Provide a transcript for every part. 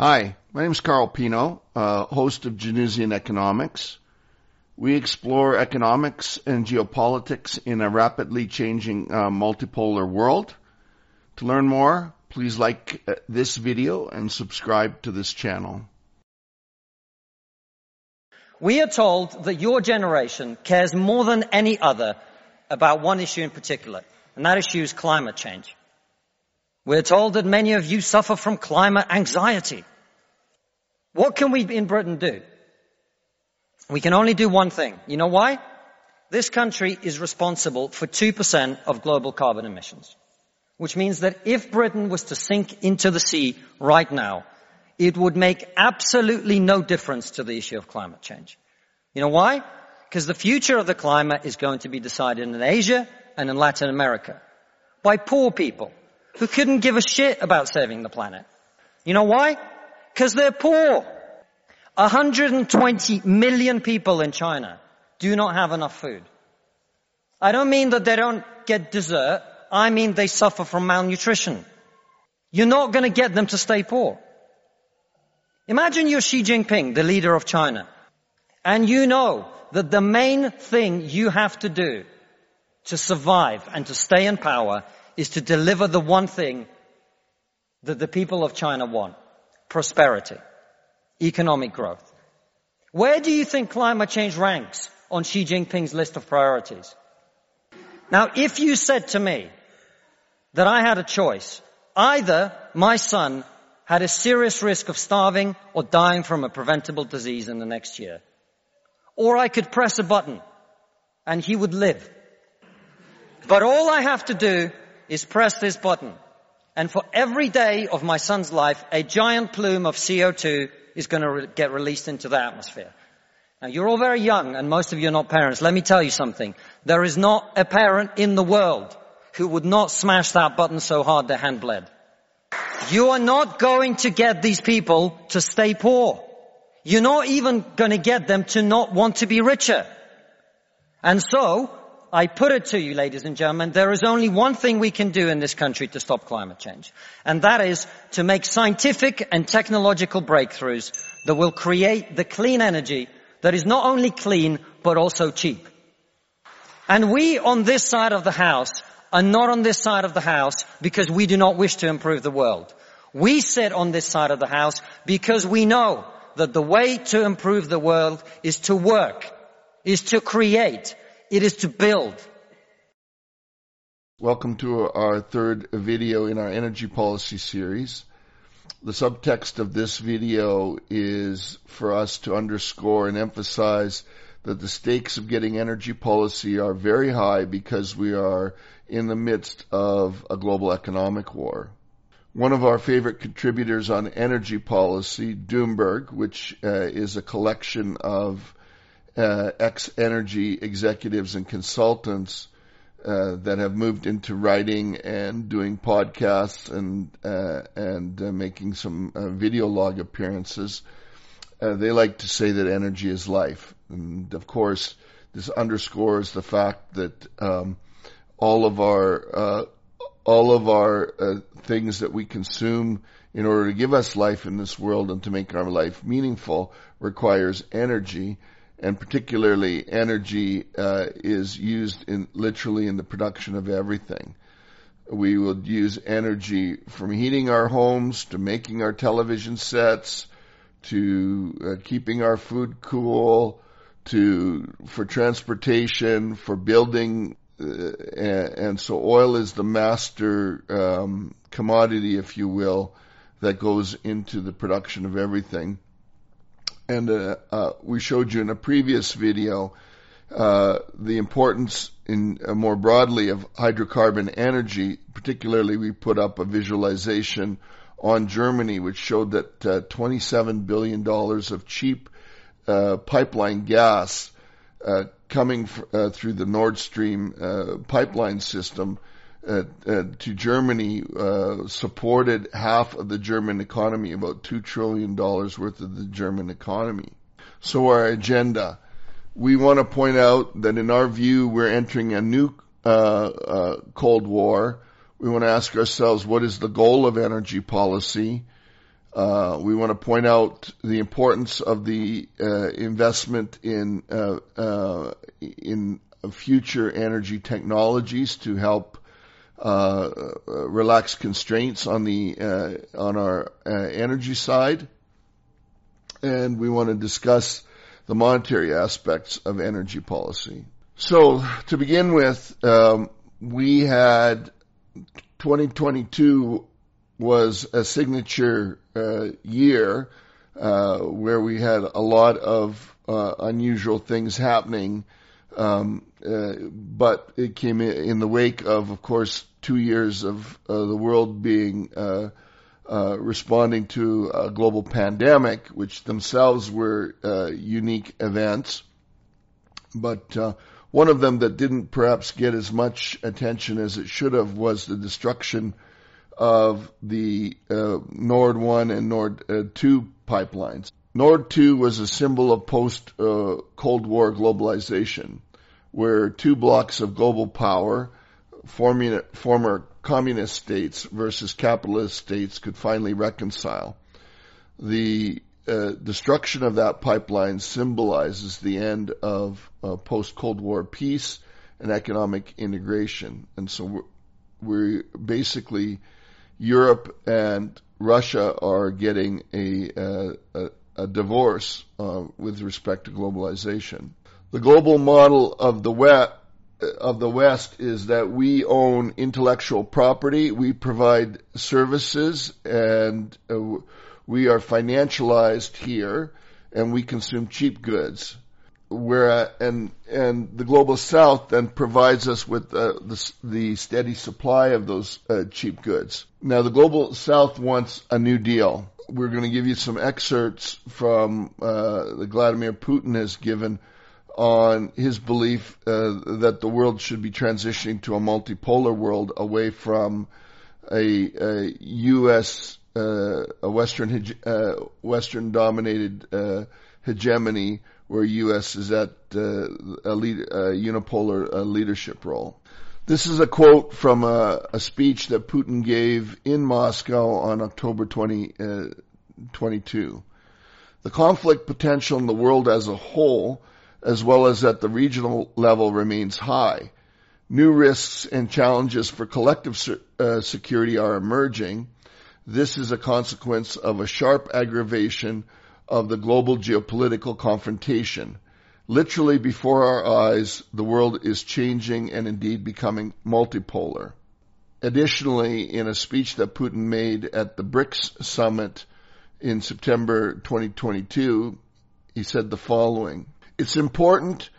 Hi, my name is Carl Pino, uh, host of Janusian Economics. We explore economics and geopolitics in a rapidly changing uh, multipolar world. To learn more, please like uh, this video and subscribe to this channel. We are told that your generation cares more than any other about one issue in particular, and that issue is climate change. We're told that many of you suffer from climate anxiety. What can we in Britain do? We can only do one thing. You know why? This country is responsible for 2% of global carbon emissions. Which means that if Britain was to sink into the sea right now, it would make absolutely no difference to the issue of climate change. You know why? Because the future of the climate is going to be decided in Asia and in Latin America by poor people who couldn't give a shit about saving the planet. You know why? Because they're poor. 120 million people in China do not have enough food. I don't mean that they don't get dessert. I mean they suffer from malnutrition. You're not going to get them to stay poor. Imagine you're Xi Jinping, the leader of China, and you know that the main thing you have to do to survive and to stay in power is to deliver the one thing that the people of China want. Prosperity. Economic growth. Where do you think climate change ranks on Xi Jinping's list of priorities? Now, if you said to me that I had a choice, either my son had a serious risk of starving or dying from a preventable disease in the next year, or I could press a button and he would live. But all I have to do is press this button. And for every day of my son's life, a giant plume of CO2 is going to re- get released into the atmosphere. Now you're all very young and most of you are not parents. Let me tell you something. There is not a parent in the world who would not smash that button so hard their hand bled. You are not going to get these people to stay poor. You're not even going to get them to not want to be richer. And so, I put it to you, ladies and gentlemen, there is only one thing we can do in this country to stop climate change. And that is to make scientific and technological breakthroughs that will create the clean energy that is not only clean, but also cheap. And we on this side of the house are not on this side of the house because we do not wish to improve the world. We sit on this side of the house because we know that the way to improve the world is to work, is to create, it is to build. Welcome to our third video in our energy policy series. The subtext of this video is for us to underscore and emphasize that the stakes of getting energy policy are very high because we are in the midst of a global economic war. One of our favorite contributors on energy policy, Doomberg, which uh, is a collection of uh, ex-energy executives and consultants uh, that have moved into writing and doing podcasts and uh, and uh, making some uh, video log appearances. they like to say that energy is life, and of course, this underscores the fact that um, all of our all of our uh, things that we consume in order to give us life in this world and to make our life meaningful requires energy and particularly energy uh, is used in literally in the production of everything we will use energy from heating our homes to making our television sets to uh, keeping our food cool to for transportation for building uh, and so oil is the master um, commodity, if you will, that goes into the production of everything. And uh, uh, we showed you in a previous video uh, the importance in uh, more broadly of hydrocarbon energy. Particularly, we put up a visualization on Germany, which showed that uh, 27 billion dollars of cheap pipeline gas uh, coming uh, through the Nord Stream uh, pipeline system uh, uh, to Germany supported half of the German economy, about two trillion dollars worth of the German economy. So our agenda, we want to point out that in our view, we're entering a new Cold War. We want to ask ourselves, what is the goal of energy policy? Uh, we want to point out the importance of the uh, investment in uh, uh in future energy technologies to help uh, relax constraints on the uh, on our energy side, and we want to discuss the monetary aspects of energy policy. So, to begin with, um, we had 2022 was a signature uh, year uh, where we had a lot of uh, unusual things happening, um, uh, but it came in, the wake of, of course, two years of uh, the world being uh, responding to a global pandemic, which themselves were unique events. But one of them that didn't perhaps get as much attention as it should have was the destruction of the uh, Nord 1 and Nord uh, 2 pipelines. Nord 2 was a symbol of post uh, Cold War globalization, where two blocks of global power, former communist states versus capitalist states, could finally reconcile. The uh, destruction of that pipeline symbolizes the end of uh, post Cold War peace and economic integration. And so we're, we're basically Europe and Russia are getting a, a, a divorce uh, with respect to globalization. The global model of the West of the West is that we own intellectual property, we provide services, and uh, we are financialized here, and we consume cheap goods where and and the global south then provides us with uh, the, the steady supply of those uh, cheap goods. Now the global south wants a new deal. We're going to give you some excerpts from uh, that Vladimir Putin has given on his belief uh, that the world should be transitioning to a multipolar world away from a, a U.S. Uh, a Western uh, Western dominated hegemony where U.S. is at uh, a, lead, unipolar uh, leadership role. This is a quote from a, a, speech that Putin gave in Moscow on October 20, uh, 22. The conflict potential in the world as a whole, as well as at the regional level, remains high. New risks and challenges for collective uh, security are emerging. This is a consequence of a sharp aggravation of the global geopolitical confrontation. Literally before our eyes, the world is changing and indeed becoming multipolar. Additionally, in a speech that Putin made at the BRICS summit in September 2022, he said the following. It's important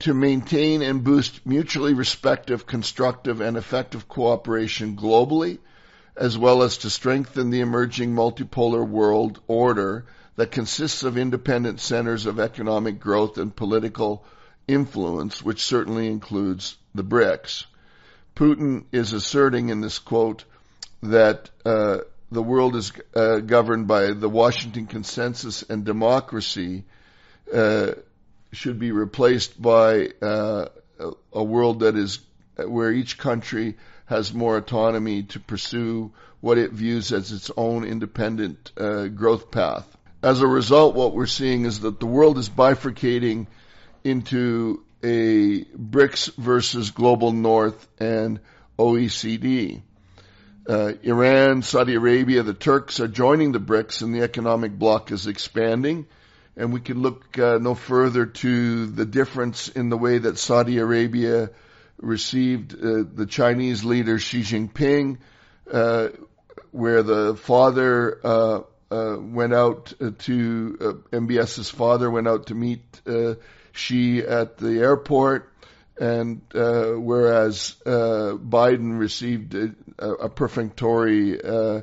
to maintain and boost mutually respectful, constructive, and effective cooperation globally, as well as to strengthen the emerging multipolar world order that consists of independent centers of economic growth and political influence, which certainly includes the BRICS. Putin is asserting in this quote that uh, the world is uh, governed by the Washington Consensus and democracy uh, should be replaced by uh, a world that is where each country has more autonomy to pursue what it views as its own independent uh, growth path as a result, what we're seeing is that the world is bifurcating into a BRICS versus global north and OECD. Uh, Iran, Saudi Arabia, the Turks are joining the BRICS and the economic bloc is expanding. And we can look uh, no further to the difference in the way that Saudi Arabia received uh, the Chinese leader Xi Jinping, uh, where the father uh, uh, went out uh, to MBS's father went out to meet uh, Xi at the airport, and uh, whereas uh, Biden received a, a perfunctory uh,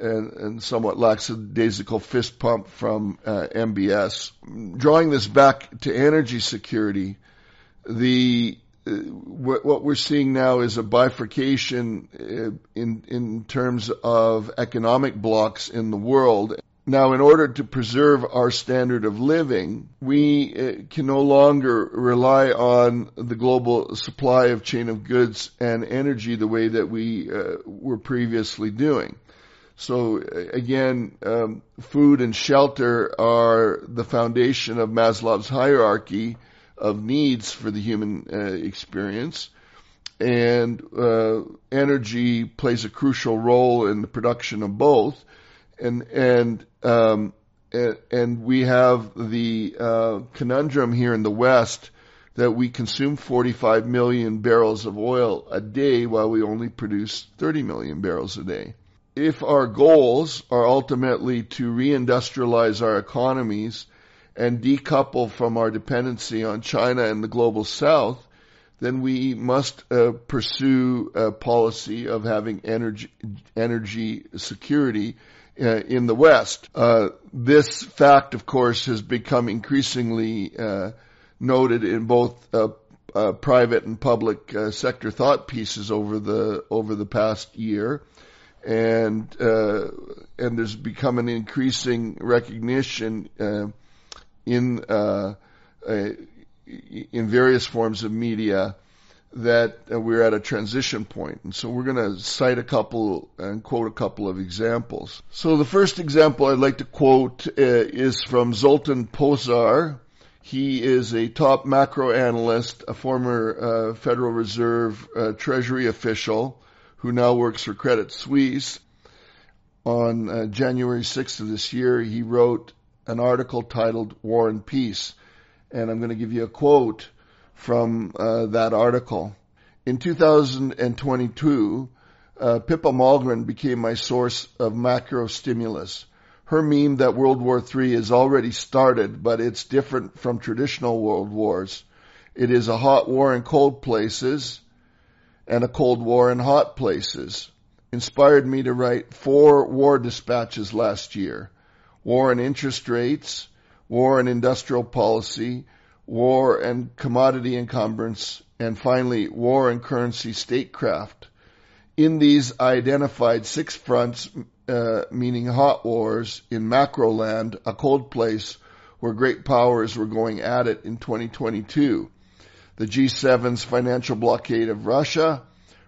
and, and, somewhat lackadaisical fist pump from MBS. Drawing this back to energy security, the what we're seeing now is a bifurcation uh, in in terms of economic blocks in the world. Now, in order to preserve our standard of living, we uh, can no longer rely on the global supply of chain of goods and energy the way that we uh, were previously doing. So again, um, food and shelter are the foundation of Maslow's hierarchy of needs for the human uh, experience, and uh, energy plays a crucial role in the production of both. And and um, and we have the uh, conundrum here in the West that we consume 45 million barrels of oil a day while we only produce 30 million barrels a day. If our goals are ultimately to reindustrialize our economies and decouple from our dependency on China and the global south, then we must uh, pursue a policy of having energy, energy security uh, in the West. Uh, this fact, of course, has become increasingly uh, noted in both uh, uh, private and public sector thought pieces over the over the past year, and and there's become an increasing recognition in in various forms of media that uh, we're at a transition point. And so we're going to cite a couple and quote a couple of examples. So the first example I'd like to quote uh, is from Zoltan Pozsar. He is a top macro analyst, a former uh, Federal Reserve uh, Treasury official who now works for Credit Suisse. On uh, January 6th of this year, he wrote an article titled War and Peace. And I'm going to give you a quote from uh, that article. In 2022, uh, Pippa Malmgren became my source of macro stimulus. Her meme that World War III is already started, but it's different from traditional world wars. It is a hot war in cold places and a cold war in hot places. Inspired me to write four war dispatches last year. War and interest rates, war and industrial policy, war and commodity encumbrance, and finally, war and currency statecraft. In these, I identified six fronts, uh, meaning hot wars in macro land, a cold place where great powers were going at it in 2022. The G7's financial blockade of Russia,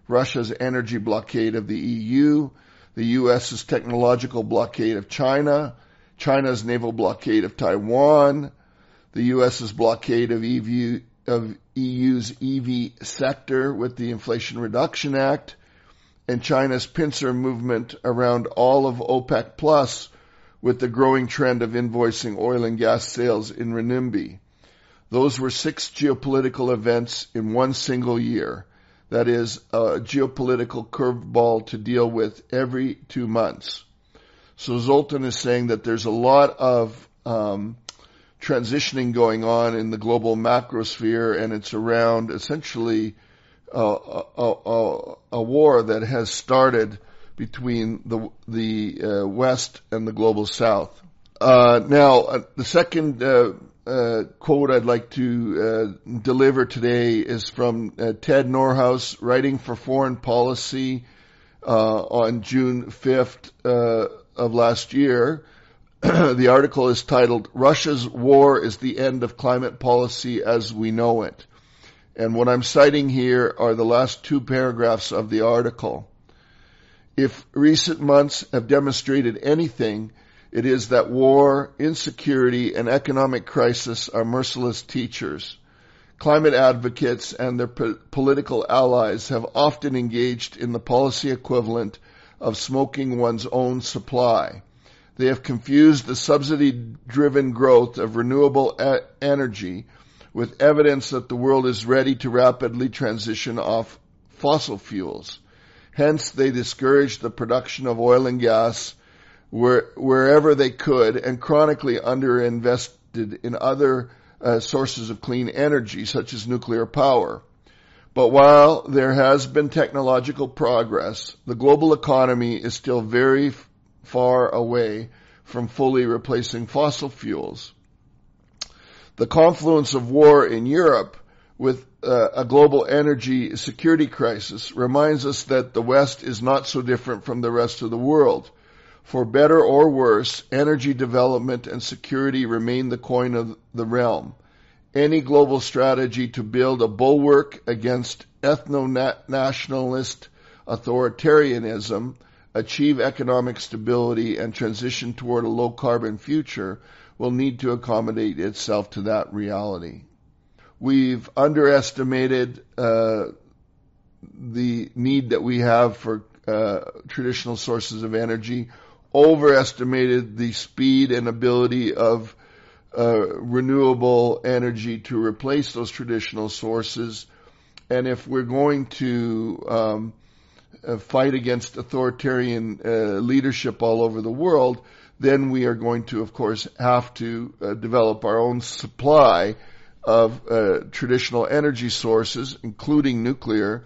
Russia's energy blockade of the EU, the US's technological blockade of China, China's naval blockade of Taiwan, the U.S.'s blockade of, EV, of EU's EV sector with the Inflation Reduction Act, and China's pincer movement around all of OPEC Plus with the growing trend of invoicing oil and gas sales in renminbi. Those were six geopolitical events in one single year. That is a geopolitical curveball to deal with every two months. So Zoltan is saying that there's a lot of um, transitioning going on in the global macrosphere, and it's around essentially uh, a, a, a, war that has started between the the uh, West and the global South. Uh, now, uh, the second uh, uh, quote I'd like to deliver today is from Ted Nordhaus, writing for Foreign Policy on June 5th of last year. the article is titled Russia's War is the End of Climate Policy as We Know It. And what I'm citing here are the last two paragraphs of the article. If recent months have demonstrated anything, it is that war, insecurity, and economic crisis are merciless teachers. Climate advocates and their po- political allies have often engaged in the policy equivalent of smoking one's own supply. They have confused the subsidy-driven growth of renewable energy with evidence that the world is ready to rapidly transition off fossil fuels. Hence, they discourage the production of oil and gas where, wherever they could and chronically underinvested in other uh, sources of clean energy, such as nuclear power. But while there has been technological progress, the global economy is still very far away from fully replacing fossil fuels. The confluence of war in Europe with uh, a global energy security crisis reminds us that the West is not so different from the rest of the world. For better or worse, energy development and security remain the coin of the realm. Any global strategy to build a bulwark against ethno-nationalist authoritarianism achieve economic stability and transition toward a low carbon future will need to accommodate itself to that reality. We've underestimated uh, the need that we have for uh, traditional sources of energy, overestimated the speed and ability of uh, renewable energy to replace those traditional sources. And if we're going to um, uh, fight against authoritarian uh, leadership all over the world, then we are going to, of course, have to uh, develop our own supply of uh, traditional energy sources, including nuclear,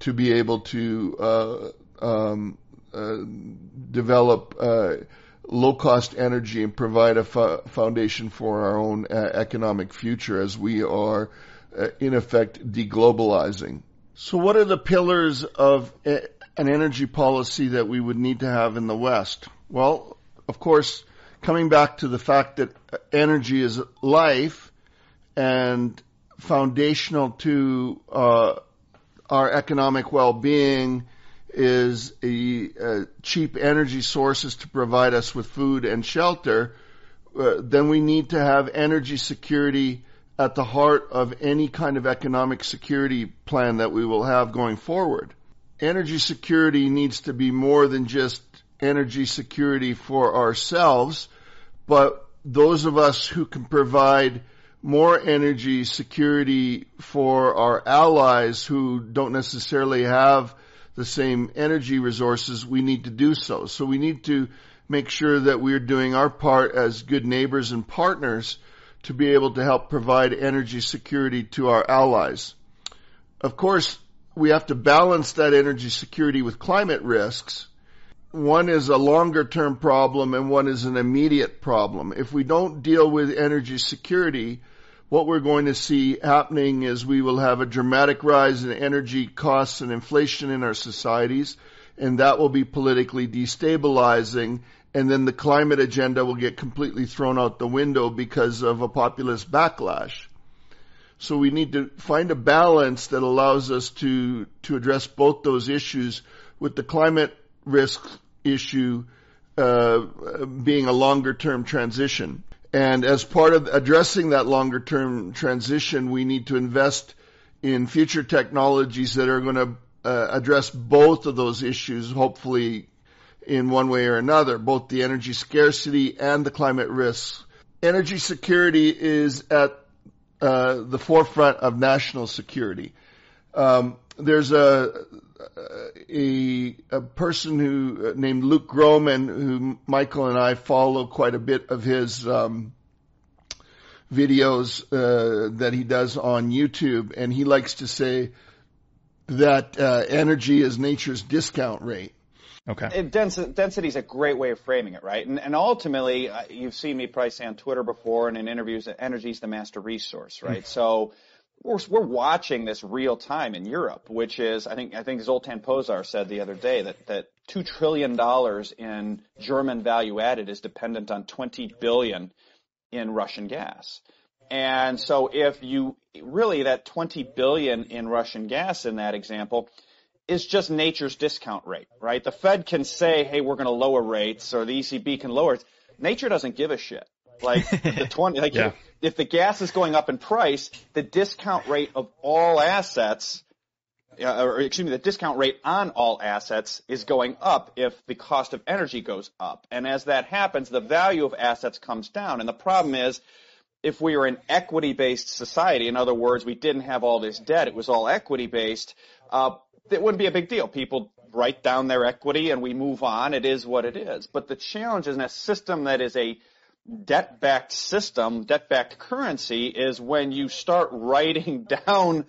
to be able to uh, um, develop uh, low-cost energy and provide a fo- foundation for our own uh, economic future as we are, in effect, deglobalizing. So, what are the pillars of a- an energy policy that we would need to have in the West? Well, of course, coming back to the fact that energy is life and foundational to uh, our economic well-being is a, a cheap energy sources to provide us with food and shelter, uh, then we need to have energy security at the heart of any kind of economic security plan that we will have going forward. Energy security needs to be more than just energy security for ourselves, but those of us who can provide more energy security for our allies who don't necessarily have the same energy resources, we need to do so. So we need to make sure that we're doing our part as good neighbors and partners to be able to help provide energy security to our allies. Of course, we have to balance that energy security with climate risks one is a longer term problem and one is an immediate problem. If we don't deal with energy security, what we're going to see happening is we will have a dramatic rise in energy costs and inflation in our societies, and that will be politically destabilizing, and then the climate agenda will get completely thrown out the window because of a populist backlash. So we need to find a balance that allows us to, to address both those issues with the climate risk issue uh, being a longer term transition. And as part of addressing that longer term transition, we need to invest in future technologies that are going to uh, address both of those issues, hopefully in one way or another, both the energy scarcity and the climate risks. Energy security is at uh, the forefront of national security. Um, there's a a, a person who uh, named Luke Gromen, who Michael and I follow quite a bit of his um, videos uh, that he does on YouTube, and he likes to say that uh, energy is nature's discount rate. Okay. density is a great way of framing it, right? And, and ultimately, uh, you've seen me probably say on Twitter before and in interviews that energy is the master resource, right? Mm. So we're, we're watching this real time in Europe, which is, I think, I think Zoltan Pozsar said the other day that, that $2 trillion in German value added is dependent on 20 billion in Russian gas. And so if you, really that 20 billion in Russian gas in that example, is just nature's discount rate, right? The Fed can say, hey, we're going to lower rates, or the ECB can lower it. Nature doesn't give a shit. Like the 20, like yeah if the gas is going up in price, the discount rate of all assets, uh, or excuse me, the discount rate on all assets is going up if the cost of energy goes up. And as that happens, the value of assets comes down. And the problem is, if we were an equity-based society, in other words, we didn't have all this debt, it was all equity-based, uh, it wouldn't be a big deal. People write down their equity and we move on. It is what it is. But the challenge is in a system that is a debt-backed system, debt-backed currency is when you start writing down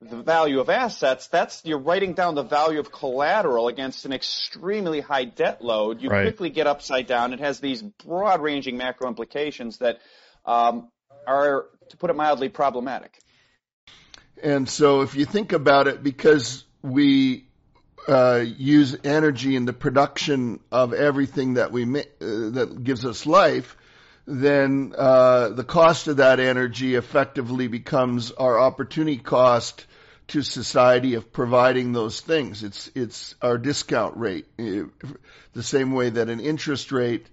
the value of assets, that's you're writing down the value of collateral against an extremely high debt load. You right. quickly get upside down. It has these broad-ranging macro implications that um, are, to put it mildly, problematic. And so, if you think about it, because we uh, use energy in the production of everything that we ma- uh, that gives us life, then uh, the cost of that energy effectively becomes our opportunity cost to society of providing those things. It's it's our discount rate, the same way that an interest rate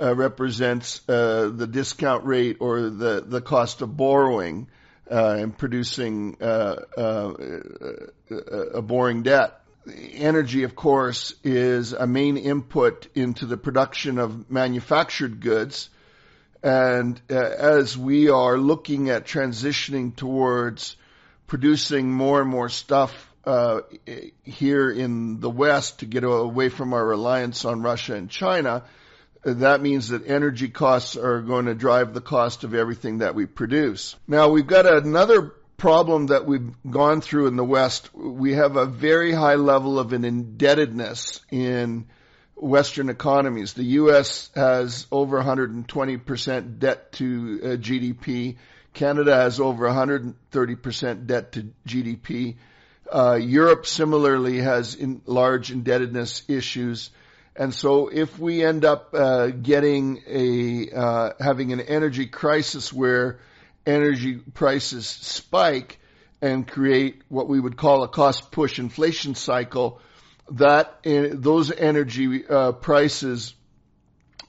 uh, represents uh, the discount rate or the the cost of borrowing uh, and producing uh, uh, a boring debt. Energy, of course, is a main input into the production of manufactured goods. And uh, as we are looking at transitioning towards producing more and more stuff uh, here in the West to get away from our reliance on Russia and China, that means that energy costs are going to drive the cost of everything that we produce. Now we've got another problem that we've gone through in the West. We have a very high level of an indebtedness in Western economies. The U.S. has over 120% debt to uh, GDP. Canada has over 130% debt to GDP. Uh, Europe similarly has in large indebtedness issues. And so if we end up uh, getting a uh, having an energy crisis where energy prices spike and create what we would call a cost push inflation cycle, that uh, those energy uh, prices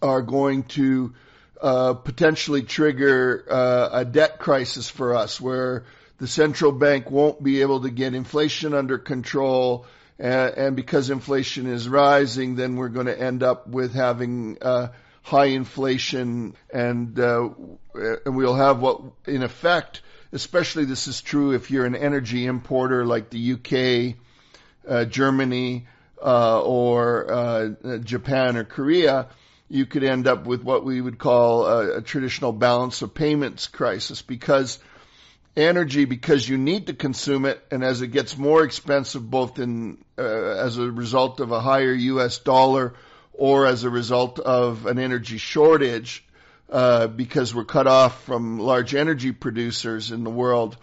are going to uh, potentially trigger uh, a debt crisis for us where the central bank won't be able to get inflation under control. And, and because inflation is rising, then we're going to end up with having uh, high inflation and, uh, and we'll have what in effect, especially this is true if you're an energy importer like the UK, uh, Germany, uh, or Japan or Korea, you could end up with what we would call a, a traditional balance of payments crisis because energy because you need to consume it and as it gets more expensive both in uh, as a result of a higher US dollar or as a result of an energy shortage uh, because we're cut off from large energy producers in the world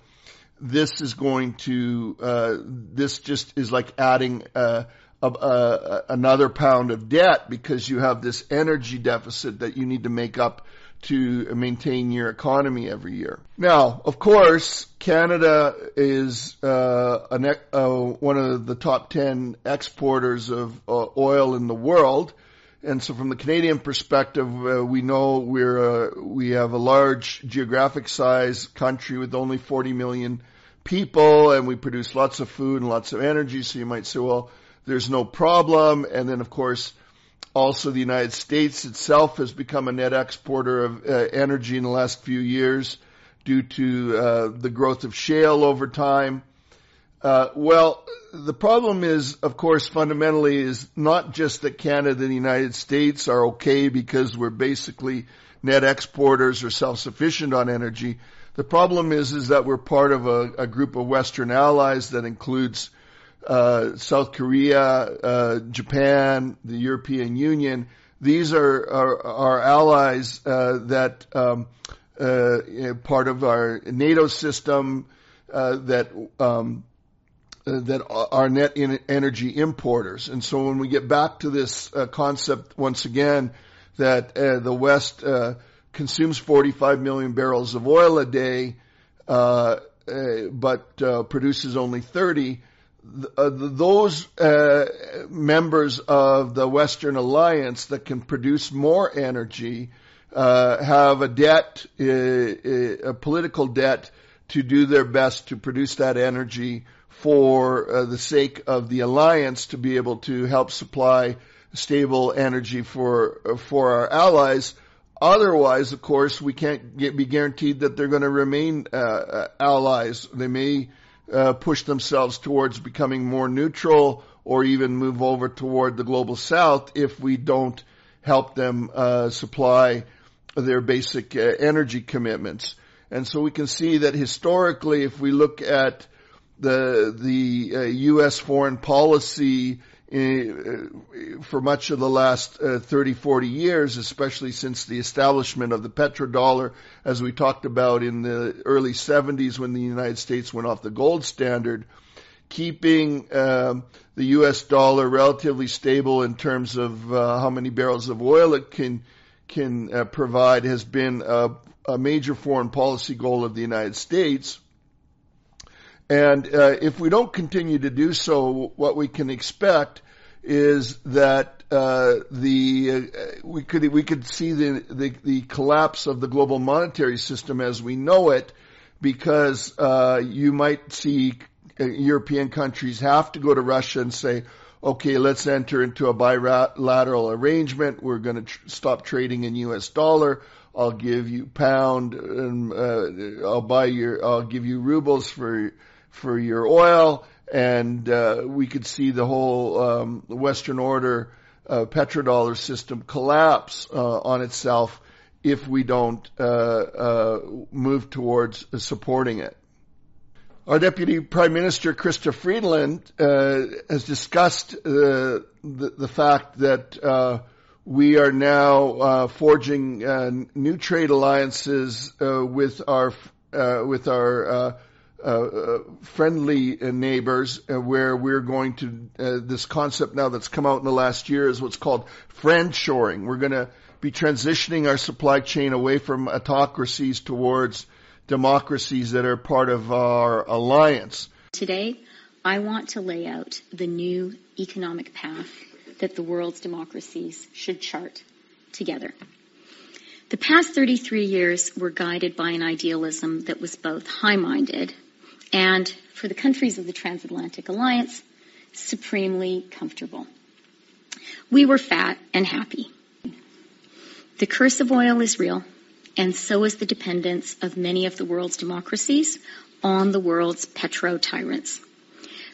this is going to uh, this just is like adding uh, uh, another pound of debt because you have this energy deficit that you need to make up to maintain your economy every year. Now, of course, Canada is uh, an, uh, one of the top 10 exporters of uh, oil in the world. And so from the Canadian perspective, uh, we know we're, uh, we have a large geographic size country with only 40 million people and we produce lots of food and lots of energy. So you might say, well, there's no problem. And then of course, also the United States itself has become a net exporter of uh, energy in the last few years due to uh, the growth of shale over time. Uh, well, the problem is, of course, fundamentally is not just that Canada and the United States are okay because we're basically net exporters or self-sufficient on energy. The problem is, is that we're part of a, a group of Western allies that includes uh, South Korea, uh, Japan, the European Union. These are are, allies uh, that um, uh, part of our NATO system uh, that um, that are net energy importers. And so when we get back to this concept once again that the West consumes 45 million barrels of oil a day, but produces only 30 uh, those uh, members of the Western Alliance that can produce more energy uh, have a debt, uh, uh, a political debt, to do their best to produce that energy for uh, the sake of the alliance to be able to help supply stable energy for for our allies. Otherwise, of course, we can't get, be guaranteed that they're going to remain allies. They may uh, push themselves towards becoming more neutral or even move over toward the global south if we don't help them uh, supply their basic uh, energy commitments. And so we can see that historically, if we look at the the U.S. Uh, foreign policy uh, for much of the last uh, 30, 40 years, especially since the establishment of the petrodollar, as we talked about in the early 70s when the United States went off the gold standard, keeping um, the U.S. dollar relatively stable in terms of uh, how many barrels of oil it can can uh, provide has been a, a major foreign policy goal of the United States. And uh, if we don't continue to do so, what we can expect is that uh, the uh, we could we could see the, the, the collapse of the global monetary system as we know it, because uh, you might see uh, European countries have to go to Russia and say, okay, let's enter into a bilateral arrangement. We're going to tr- stop trading in U.S. dollar. I'll give you pound, and uh, I'll buy your, I'll give you rubles for for your oil, and uh, we could see the whole um, Western order uh, petrodollar system collapse uh, on itself if we don't uh, uh, move towards supporting it. Our Deputy Prime Minister, Chrystia Freeland, uh, has discussed the, the, fact that we are now forging new trade alliances with our with our uh, uh, friendly neighbors uh, where we're going to, this concept now that's come out in the last year is what's called friend shoring. We're going to be transitioning our supply chain away from autocracies towards democracies that are part of our alliance. Today, I want to lay out the new economic path that the world's democracies should chart together. The past 33 years were guided by an idealism that was both high-minded and for the countries of the Transatlantic Alliance, supremely comfortable. We were fat and happy. The curse of oil is real, and so is the dependence of many of the world's democracies on the world's petro tyrants.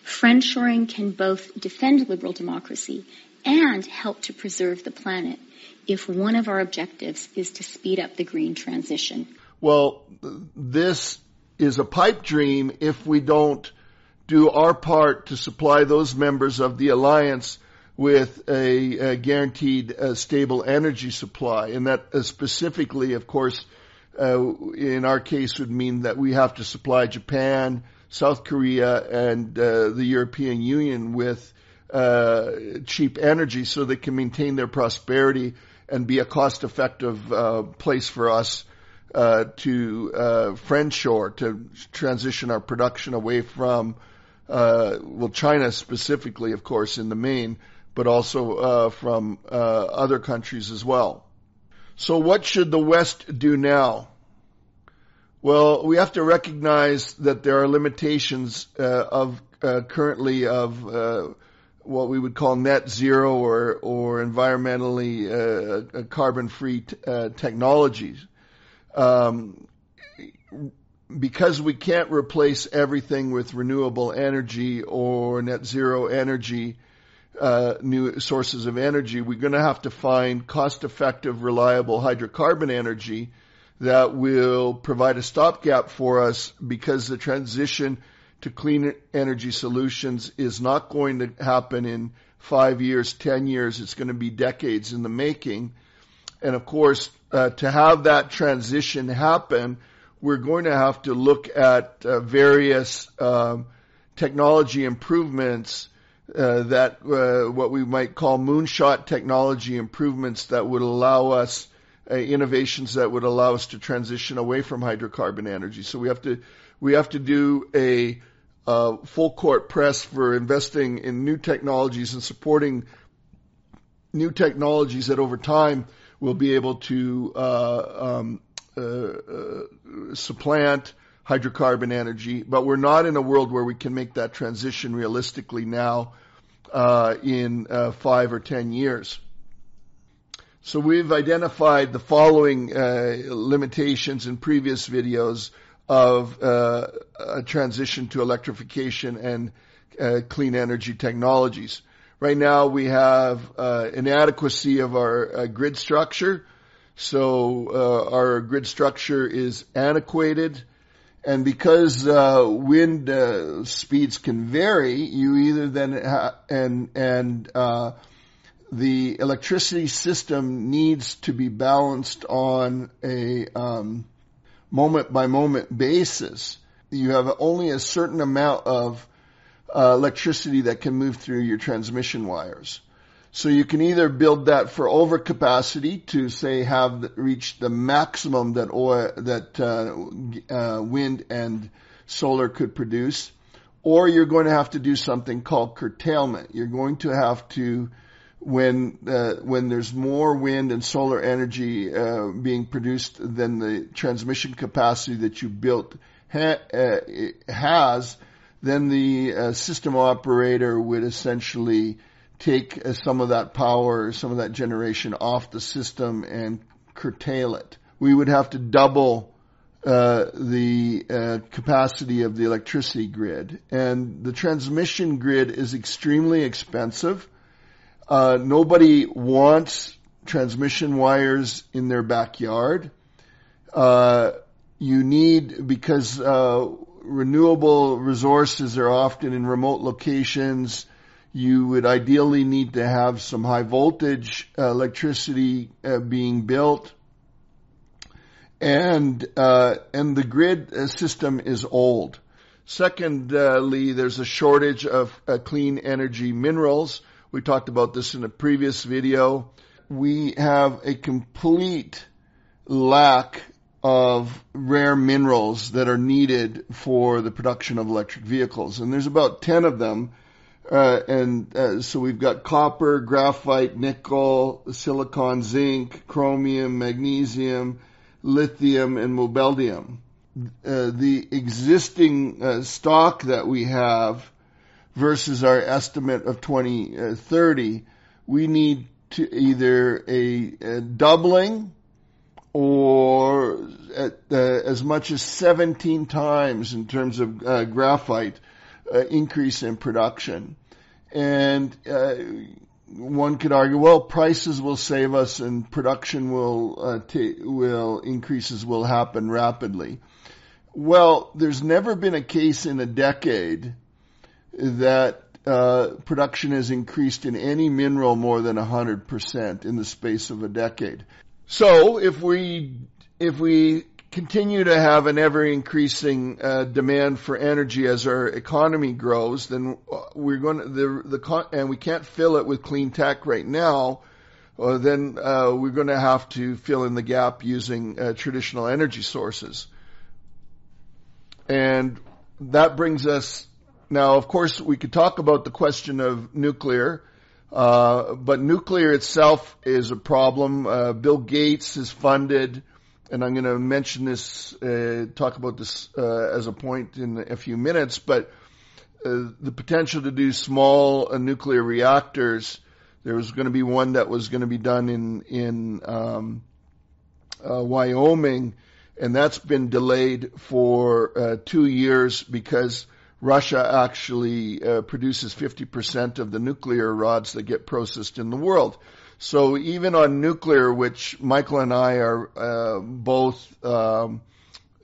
Friendshoring can both defend liberal democracy and help to preserve the planet if one of our objectives is to speed up the green transition. Well, this is a pipe dream if we don't do our part to supply those members of the alliance with a, a guaranteed uh, stable energy supply. And that uh, specifically, of course, uh, in our case would mean that we have to supply Japan, South Korea, and uh, the European Union with uh, cheap energy so they can maintain their prosperity and be a cost-effective uh, place for us uh, to uh, friendshore to transition our production away from uh, well China specifically, of course, in the main, but also uh, from uh, other countries as well. So, what should the West do now? Well, we have to recognize that there are limitations uh, of uh, currently of uh, what we would call net zero or or environmentally uh, carbon free t- technologies um, because we can't replace everything with renewable energy or net zero energy, uh, new sources of energy, we're going to have to find cost effective, reliable hydrocarbon energy that will provide a stopgap for us because the transition to clean energy solutions is not going to happen in five years, ten years. It's going to be decades in the making. And of course, uh, to have that transition happen, we're going to have to look at uh, various um, technology improvements uh, that uh, what we might call moonshot technology improvements that would allow us uh, innovations that would allow us to transition away from hydrocarbon energy. So we have to we have to do a uh, full court press for investing in new technologies and supporting new technologies that over time will be able to uh, um, uh, uh, supplant hydrocarbon energy, but we're not in a world where we can make that transition realistically now uh, in uh, five or ten years. So we've identified the following limitations in previous videos of a transition to electrification and clean energy technologies. Right now we have uh, inadequacy of our uh, grid structure. So uh, our grid structure is antiquated. And because uh, wind uh, speeds can vary, you either then ha- and and uh, the electricity system needs to be balanced on a um, moment by moment basis. You have only a certain amount of uh, electricity that can move through your transmission wires. So you can either build that for overcapacity to say have reached the maximum that oil, that uh, uh, wind and solar could produce, or you're going to have to do something called curtailment. You're going to have to when uh, when there's more wind and solar energy uh, being produced than the transmission capacity that you built ha- uh, has, then the uh, system operator would essentially take uh, some of that power, some of that generation off the system and curtail it. We would have to double uh, the uh, capacity of the electricity grid. And the transmission grid is extremely expensive. Uh, nobody wants transmission wires in their backyard. Uh, you need, because uh, renewable resources are often in remote locations, you would ideally need to have some high voltage uh, electricity uh, being built. And, uh, and the grid system is old. Secondly, there's a shortage of clean energy minerals we talked about this in a previous video. We have a complete lack of rare minerals that are needed for the production of electric vehicles. And there's about 10 of them. Uh, and uh, so we've got copper, graphite, nickel, silicon, zinc, chromium, magnesium, lithium, and nobeldium. Uh, the existing uh, stock that we have versus our estimate of 2030, we need to either a, a doubling or at, uh, as much as 17 times in terms of uh, graphite uh, increase in production. And uh, one could argue, well, prices will save us and production will uh, t- will increases will happen rapidly. Well, there's never been a case in a decade that uh, production has increased in any mineral more than 100% in the space of a decade. So if we if we continue to have an ever increasing uh, demand for energy as our economy grows, then we're going to the the and we can't fill it with clean tech right now. Uh, then uh, we're going to have to fill in the gap using uh, traditional energy sources, and that brings us now, of course, we could talk about the question of nuclear, uh, but nuclear itself is a problem. Uh, Bill Gates has funded, and I'm going to mention this, uh, talk about this uh, as a point in a few minutes, but uh, the potential to do small uh, nuclear reactors. There was going to be one that was going to be done in in um, Wyoming, and that's been delayed for two years because Russia actually uh, produces 50% of the nuclear rods that get processed in the world. So even on nuclear, which Michael and I are uh, both um,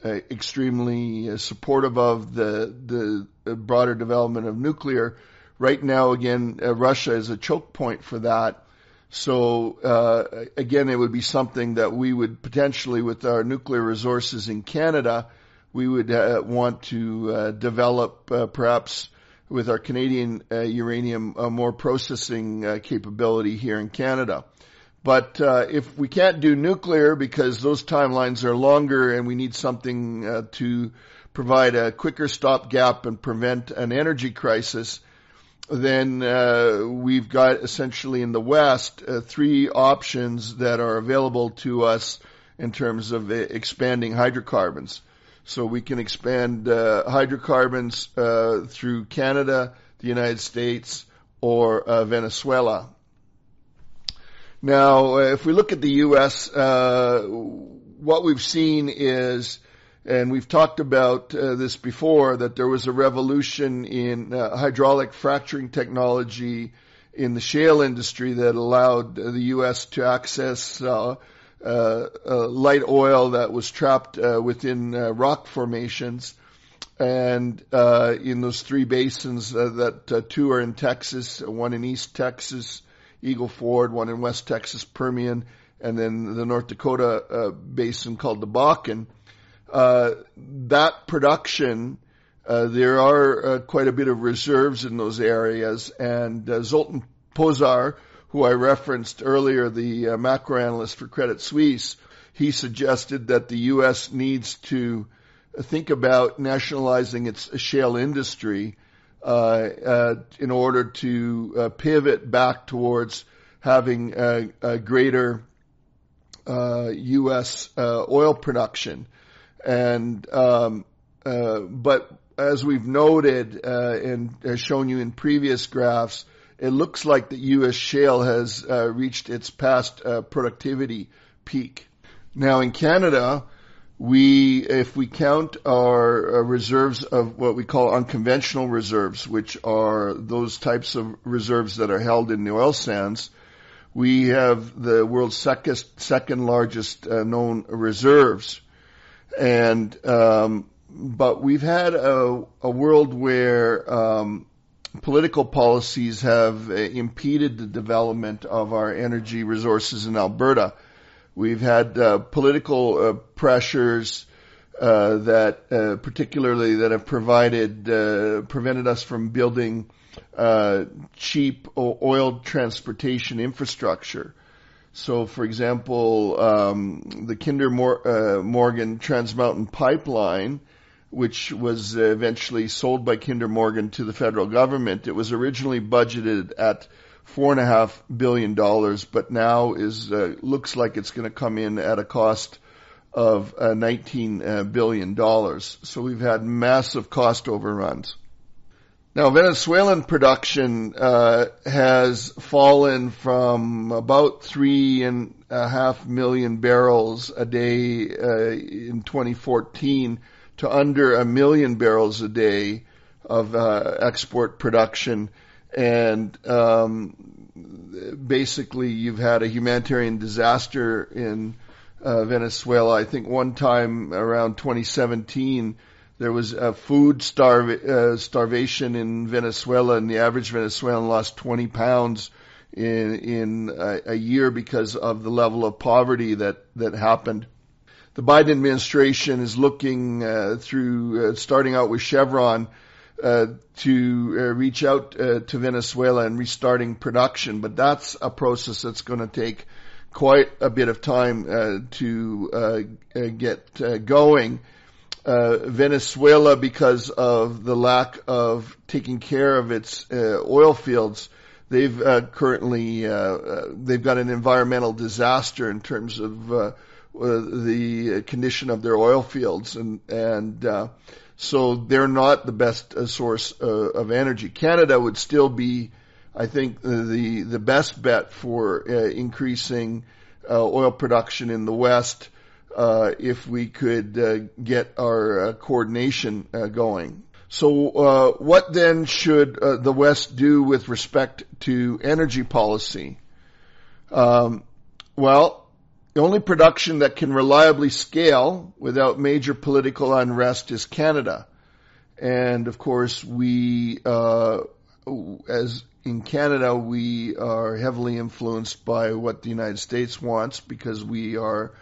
uh, extremely supportive of the the broader development of nuclear, right now again uh, Russia is a choke point for that. So uh, again, it would be something that we would potentially, with our nuclear resources in Canada, we would uh, want to uh, develop uh, perhaps with our Canadian uh, uranium more processing uh, capability here in Canada. But uh, if we can't do nuclear because those timelines are longer and we need something to provide a quicker stopgap and prevent an energy crisis, then we've got essentially in the West three options that are available to us in terms of expanding hydrocarbons. So we can expand uh, hydrocarbons uh, through Canada, the United States, or uh, Venezuela. Now, uh, if we look at the U.S., uh, what we've seen is, and we've talked about uh, this before, that there was a revolution in hydraulic fracturing technology in the shale industry that allowed the U.S. to access light oil that was trapped uh, within rock formations. And in those three basins, that two are in Texas, one in East Texas, Eagle Ford, one in West Texas, Permian, and then the North Dakota uh, basin called the Bakken. Uh, that production, uh, there are quite a bit of reserves in those areas, and Zoltan Pozsar, who I referenced earlier, the uh, macro analyst for Credit Suisse, he suggested that the U.S. needs to think about nationalizing its shale industry in order to pivot back towards having a, a greater U.S. oil production. And um, but as we've noted uh, and shown you in previous graphs, it looks like the U.S. shale has uh, reached its past uh, productivity peak. Now in Canada, we, if we count our uh, reserves of what we call unconventional reserves, which are those types of reserves that are held in the oil sands, we have the world's second, second largest uh, known reserves. And um, but we've had a, a world where um, political policies have uh, impeded the development of our energy resources in Alberta. We've had uh, political uh, pressures uh, that, uh, particularly, that have provided uh, prevented us from building cheap oil transportation infrastructure. So, for example, um, the Kinder Morgan Trans Mountain Pipeline which was eventually sold by Kinder Morgan to the federal government. It was originally budgeted at four and a half billion dollars, but now is uh, looks like it's going to come in at a cost of uh, 19 uh, billion dollars. So we've had massive cost overruns. Now Venezuelan production uh, has fallen from about three and a half million barrels a day uh, in 2014 to under a million barrels a day of uh, export production, and um, basically you've had a humanitarian disaster in uh, Venezuela. I think one time around 2017 there was a food uh, starvation in Venezuela, and the average Venezuelan lost 20 pounds in in a, a year because of the level of poverty that that happened the Biden administration is looking uh, through, uh, starting out with Chevron, uh, to uh, reach out uh, to Venezuela and restarting production. But that's a process that's going to take quite a bit of time uh, to get going. Venezuela, because of the lack of taking care of its oil fields, they've currently they've got an environmental disaster in terms of the condition of their oil fields, and and uh, so they're not the best uh, source uh, of energy. Canada would still be, I think, the the best bet for uh, increasing uh, oil production in the West if we could get our coordination going. So, what then should the West do with respect to energy policy? Um, well, the only production that can reliably scale without major political unrest is Canada. And of course, we, uh, as in Canada, we are heavily influenced by what the United States wants because we are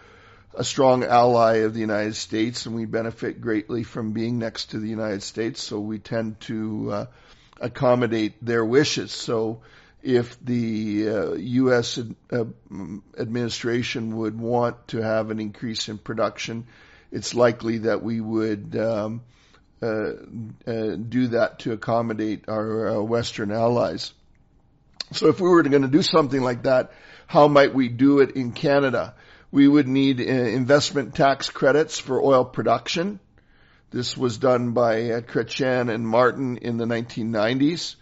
a strong ally of the United States and we benefit greatly from being next to the United States. So we tend to uh, accommodate their wishes. So if the uh, U.S. Ad, uh, administration would want to have an increase in production, it's likely that we would um, uh, uh do that to accommodate our uh, Western allies. So if we were going to do something like that, how might we do it in Canada? We would need uh, investment tax credits for oil production. This was done by Chrétien and Martin in the 1990s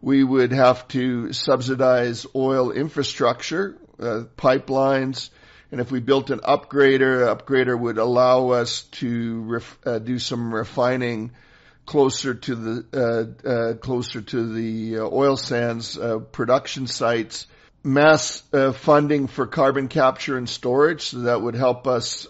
we would have to subsidize oil infrastructure, uh, pipelines, and if we built an upgrader, upgrader would allow us to ref, uh, do some refining closer to the uh, uh closer to the uh, oil sands uh, production sites. Mass funding for carbon capture and storage, so that would help us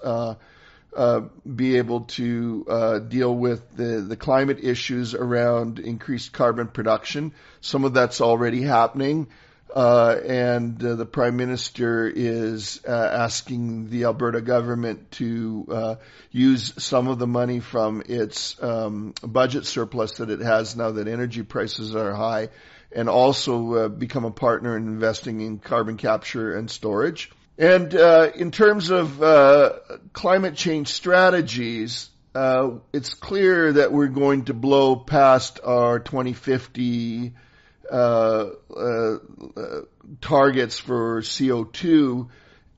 uh, be able to uh, deal with the, the climate issues around increased carbon production. Some of that's already happening. Uh, and uh, the prime minister is uh, asking the Alberta government to use some of the money from its um, budget surplus that it has now that energy prices are high, and also become a partner in investing in carbon capture and storage. And uh, in terms of uh, climate change strategies, uh, it's clear that we're going to blow past our 2050 uh, uh, targets for CO2.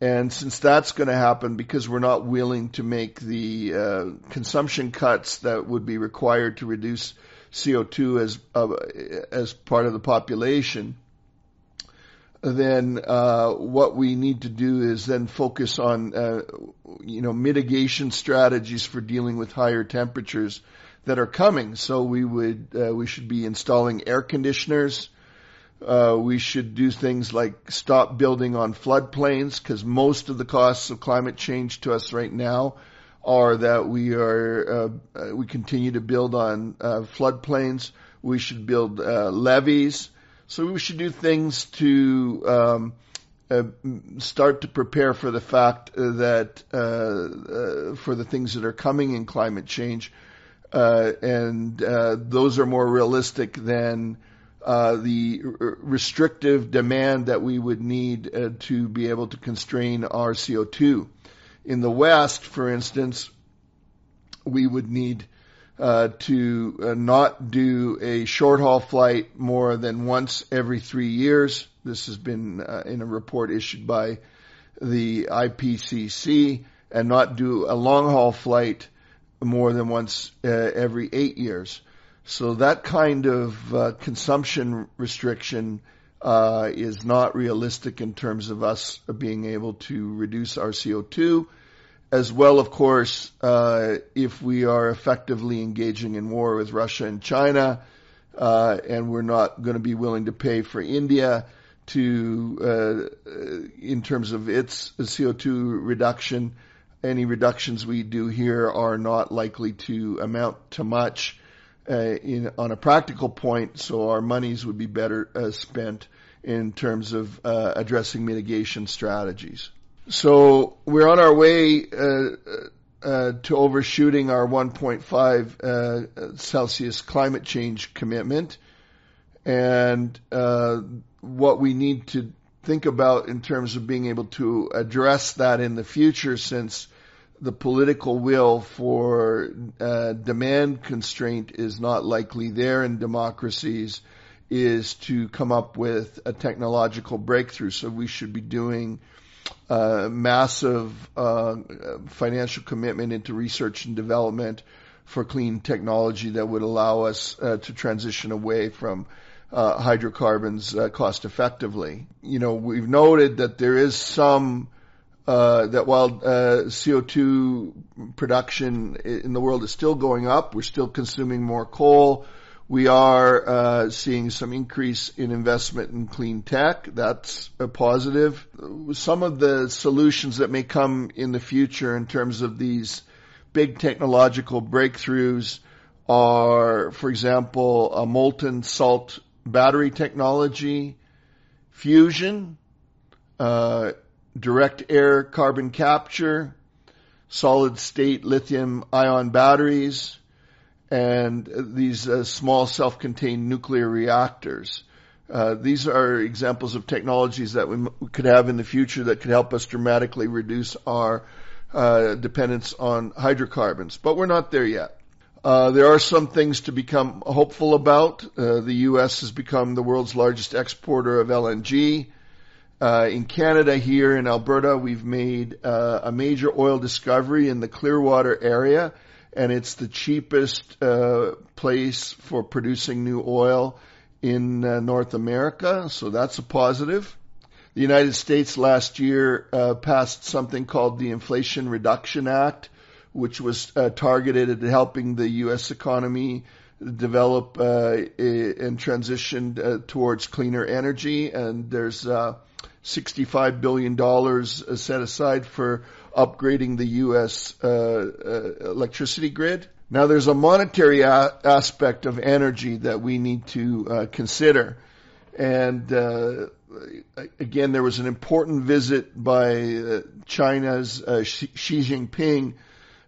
And since that's going to happen because we're not willing to make the uh, consumption cuts that would be required to reduce CO2 as uh, as part of the population, then uh, what we need to do is then focus on uh, you know mitigation strategies for dealing with higher temperatures that are coming. So we would uh, we should be installing air conditioners. Uh, we should do things like stop building on floodplains because most of the costs of climate change to us right now are that we are uh, we continue to build on uh, floodplains. We should build levees so we should do things to um, uh, start to prepare for the fact that uh, uh, for the things that are coming in climate change, uh, and uh, those are more realistic than uh, the r- restrictive demand that we would need to be able to constrain our CO2. In the West, for instance, we would need uh, to uh, not do a short haul flight more than once every three years. This has been uh, in a report issued by the IPCC, and not do a long haul flight more than once uh, every eight years. So that kind of uh, consumption restriction uh is not realistic in terms of us being able to reduce our CO2 as well, of course, uh, if we are effectively engaging in war with Russia and China, uh, and we're not going to be willing to pay for India to, uh, in terms of its CO2 reduction, any reductions we do here are not likely to amount to much uh, in, on a practical point. So our monies would be better uh, spent in terms of uh, addressing mitigation strategies. So we're on our way uh, uh, to overshooting our 1.5 uh, Celsius climate change commitment, and uh, what we need to think about in terms of being able to address that in the future, since the political will for uh, demand constraint is not likely there in democracies, is to come up with a technological breakthrough. So we should be doing uh, massive uh, financial commitment into research and development for clean technology that would allow us uh, to transition away from uh, hydrocarbons uh, cost effectively. You know, we've noted that there is some uh, that while CO2 production in the world is still going up, we're still consuming more coal we are uh, seeing some increase in investment in clean tech. That's a positive. Some of the solutions that may come in the future in terms of these big technological breakthroughs are, for example, a molten salt battery technology, fusion, uh, direct air carbon capture, solid state lithium ion batteries, and these uh, small self-contained nuclear reactors. Uh, these are examples of technologies that we, m- could have in the future that could help us dramatically reduce our uh, dependence on hydrocarbons. But we're not there yet. Uh, there are some things to become hopeful about. Uh, the U.S. has become the world's largest exporter of LNG. Uh, in Canada, here in Alberta, we've made a major oil discovery in the Clearwater area and it's the cheapest uh, place for producing new oil in uh, North America, so that's a positive. The United States last year uh, passed something called the Inflation Reduction Act, which was uh, targeted at helping the U.S. economy develop uh, and transition uh, towards cleaner energy. And there's $65 billion set aside for upgrading the U.S. Uh, uh, electricity grid. Now, there's a monetary a- aspect of energy that we need to uh, consider. And uh, again, there was an important visit by uh, China's uh, Xi Jinping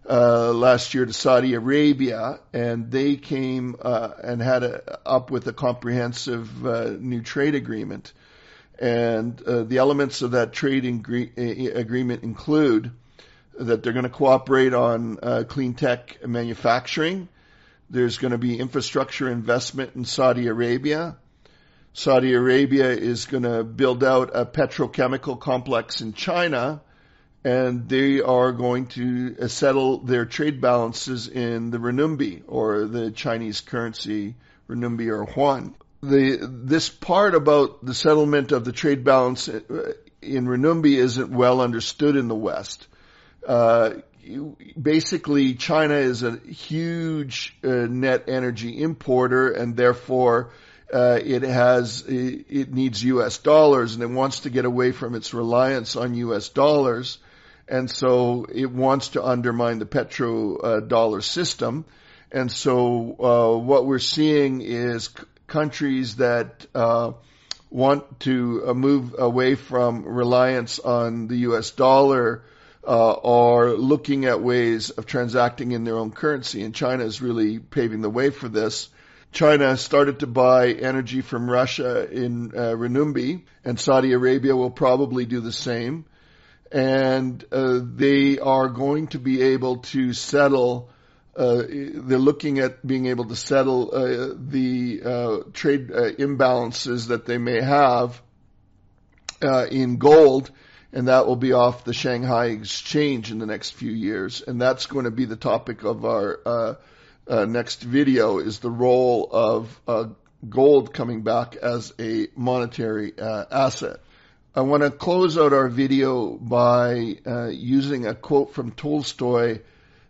last year to Saudi Arabia, and they came and had a, up with a comprehensive new trade agreement. And uh, the elements of that trade ingre- agreement include that they're going to cooperate on uh, clean tech manufacturing. There's going to be infrastructure investment in Saudi Arabia. Saudi Arabia is going to build out a petrochemical complex in China, and they are going to uh, settle their trade balances in the renminbi or the Chinese currency renminbi or yuan. The this part about the settlement of the trade balance uh, in renminbi isn't well understood in the West. Uh, basically, China is a huge uh, net energy importer, and therefore uh, it has it, it needs U.S. dollars, and it wants to get away from its reliance on U.S. dollars, and so it wants to undermine the petro uh, system. And so uh, what we're seeing is countries that uh, want to uh, move away from reliance on the U.S. dollar uh, are looking at ways of transacting in their own currency, and China is really paving the way for this. China started to buy energy from Russia in uh, renminbi, and Saudi Arabia will probably do the same. And uh, they are going to be able to settle. Uh, they're looking at being able to settle uh, the uh, trade uh, imbalances that they may have in gold and that will be off the Shanghai Exchange in the next few years. And that's going to be the topic of our uh, uh, next video: is the role of uh, gold coming back as a monetary uh, asset. I want to close out our video by uh, using a quote from Tolstoy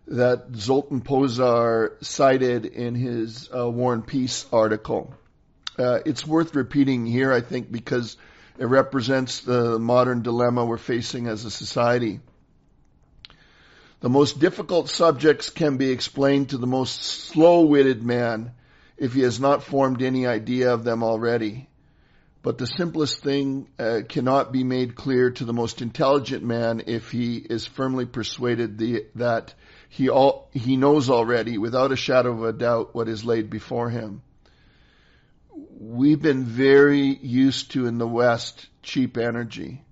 that Zoltan Pozsar cited in his uh, War and Peace article. it's worth repeating here, I think, because it represents the modern dilemma we're facing as a society. The most difficult subjects can be explained to the most slow-witted man if he has not formed any idea of them already. But the simplest thing uh, cannot be made clear to the most intelligent man if he is firmly persuaded the, that he, all, he knows already, without a shadow of a doubt, what is laid before him we've been very used to in the West cheap energy.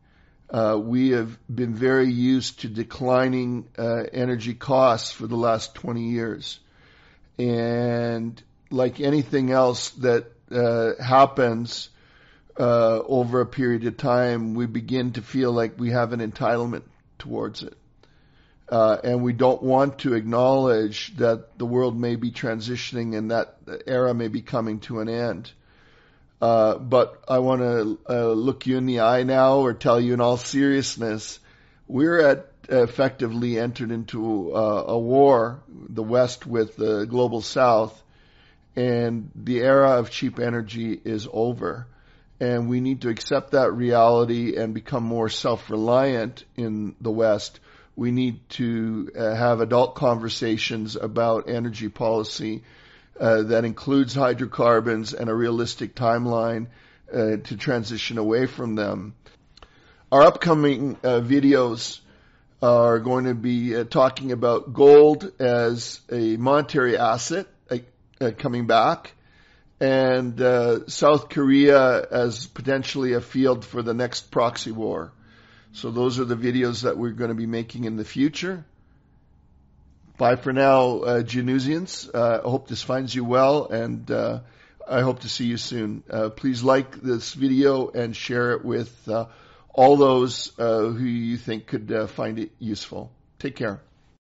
Uh, we have been very used to declining uh, energy costs for the last 20 years. And like anything else that uh, happens uh, over a period of time, we begin to feel like we have an entitlement towards it. Uh, and we don't want to acknowledge that the world may be transitioning and that era may be coming to an end. Uh, but I want to uh, look you in the eye now or tell you in all seriousness, we're at effectively entered into uh, a war, the West with the global South, and the era of cheap energy is over. And we need to accept that reality and become more self-reliant in the West. We need to uh, have adult conversations about energy policy uh, that includes hydrocarbons and a realistic timeline uh, to transition away from them. Our upcoming uh, videos are going to be uh, talking about gold as a monetary asset uh, coming back and South Korea as potentially a field for the next proxy war. So those are the videos that we're going to be making in the future. Bye for now, uh, Genusians. Uh, I hope this finds you well, and uh, I hope to see you soon. Uh, please like this video and share it with uh, all those uh, who you think could uh, find it useful. Take care.